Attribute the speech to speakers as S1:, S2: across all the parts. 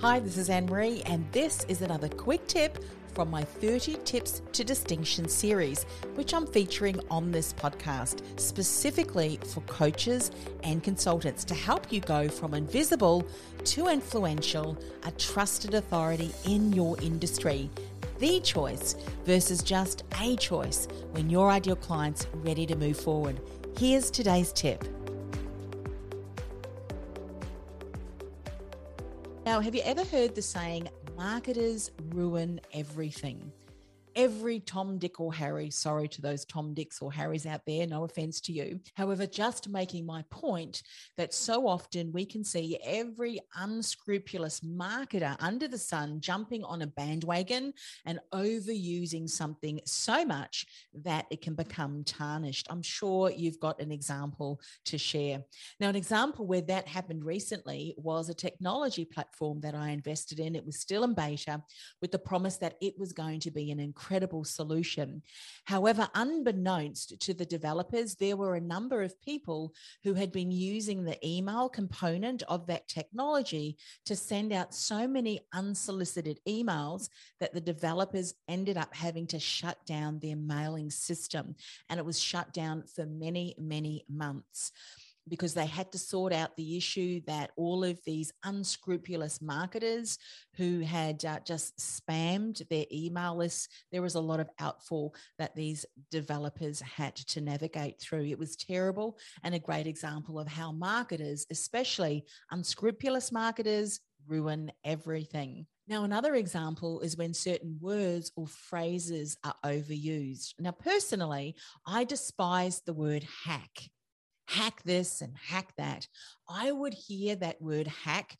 S1: Hi, this is Anne Marie, and this is another quick tip from my 30 Tips to Distinction series, which I'm featuring on this podcast, specifically for coaches and consultants to help you go from invisible to influential, a trusted authority in your industry. The choice versus just a choice when your ideal client's ready to move forward. Here's today's tip. Now, have you ever heard the saying, marketers ruin everything? Every Tom, Dick, or Harry. Sorry to those Tom, Dicks, or Harrys out there. No offense to you. However, just making my point that so often we can see every unscrupulous marketer under the sun jumping on a bandwagon and overusing something so much that it can become tarnished. I'm sure you've got an example to share. Now, an example where that happened recently was a technology platform that I invested in. It was still in beta with the promise that it was going to be an incredible incredible solution. However, unbeknownst to the developers, there were a number of people who had been using the email component of that technology to send out so many unsolicited emails that the developers ended up having to shut down their mailing system. And it was shut down for many, many months because they had to sort out the issue that all of these unscrupulous marketers who had uh, just spammed their email lists, there was a lot of outfall that these developers had to navigate through. It was terrible and a great example of how marketers, especially unscrupulous marketers, ruin everything. Now, another example is when certain words or phrases are overused. Now, personally, I despise the word hack hack this and hack that. I would hear that word hack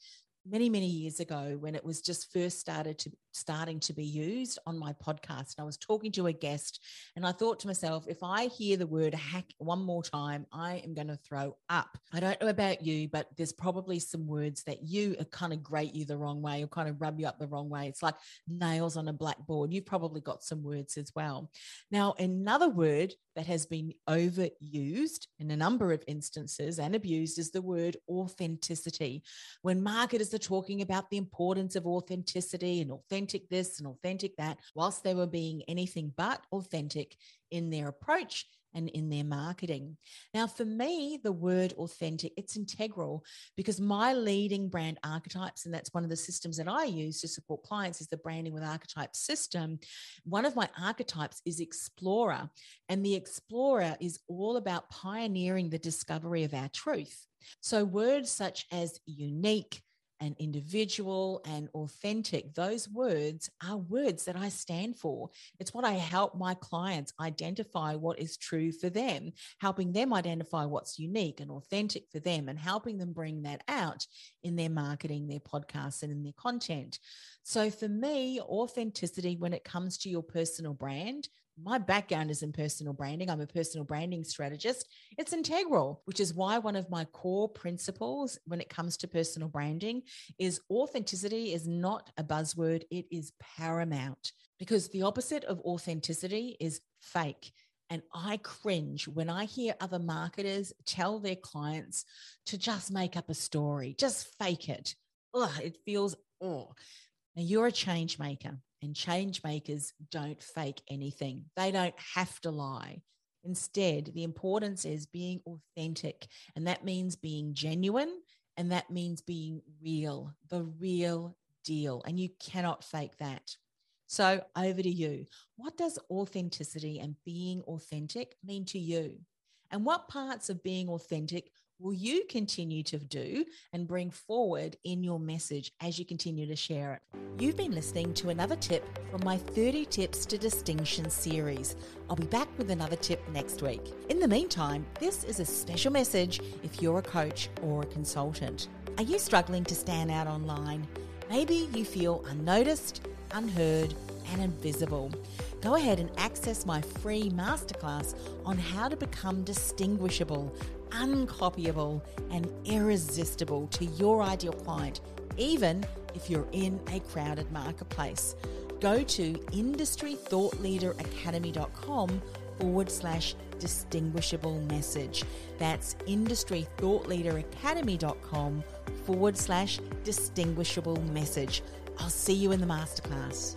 S1: many many years ago when it was just first started to starting to be used on my podcast and i was talking to a guest and i thought to myself if i hear the word hack one more time i am going to throw up. I don't know about you but there's probably some words that you kind of grate you the wrong way or kind of rub you up the wrong way. It's like nails on a blackboard. You've probably got some words as well. Now another word that has been overused in a number of instances and abused is the word authenticity. When marketers are talking about the importance of authenticity and authentic this and authentic that, whilst they were being anything but authentic in their approach and in their marketing. Now, for me, the word authentic, it's integral because my leading brand archetypes, and that's one of the systems that I use to support clients, is the branding with archetypes system. One of my archetypes is explorer, and the explorer is all about pioneering the discovery of our truth. So, words such as unique, and individual and authentic, those words are words that I stand for. It's what I help my clients identify what is true for them, helping them identify what's unique and authentic for them, and helping them bring that out in their marketing, their podcasts, and in their content. So, for me, authenticity when it comes to your personal brand, my background is in personal branding. I'm a personal branding strategist. It's integral, which is why one of my core principles when it comes to personal branding is authenticity is not a buzzword, it is paramount because the opposite of authenticity is fake. And I cringe when I hear other marketers tell their clients to just make up a story, just fake it. Ugh, it feels, oh. Now you're a change maker. And change makers don't fake anything, they don't have to lie. Instead, the importance is being authentic, and that means being genuine, and that means being real, the real deal. And you cannot fake that. So, over to you. What does authenticity and being authentic mean to you? And what parts of being authentic will you continue to do and bring forward in your message as you continue to share it? You've been listening to another tip from my 30 Tips to Distinction series. I'll be back with another tip next week. In the meantime, this is a special message if you're a coach or a consultant. Are you struggling to stand out online? Maybe you feel unnoticed, unheard, and invisible. Go ahead and access my free masterclass on how to become distinguishable, uncopyable, and irresistible to your ideal client, even if you're in a crowded marketplace. Go to industrythoughtleaderacademy.com forward slash distinguishable message. That's industrythoughtleaderacademy.com forward slash distinguishable message. I'll see you in the masterclass.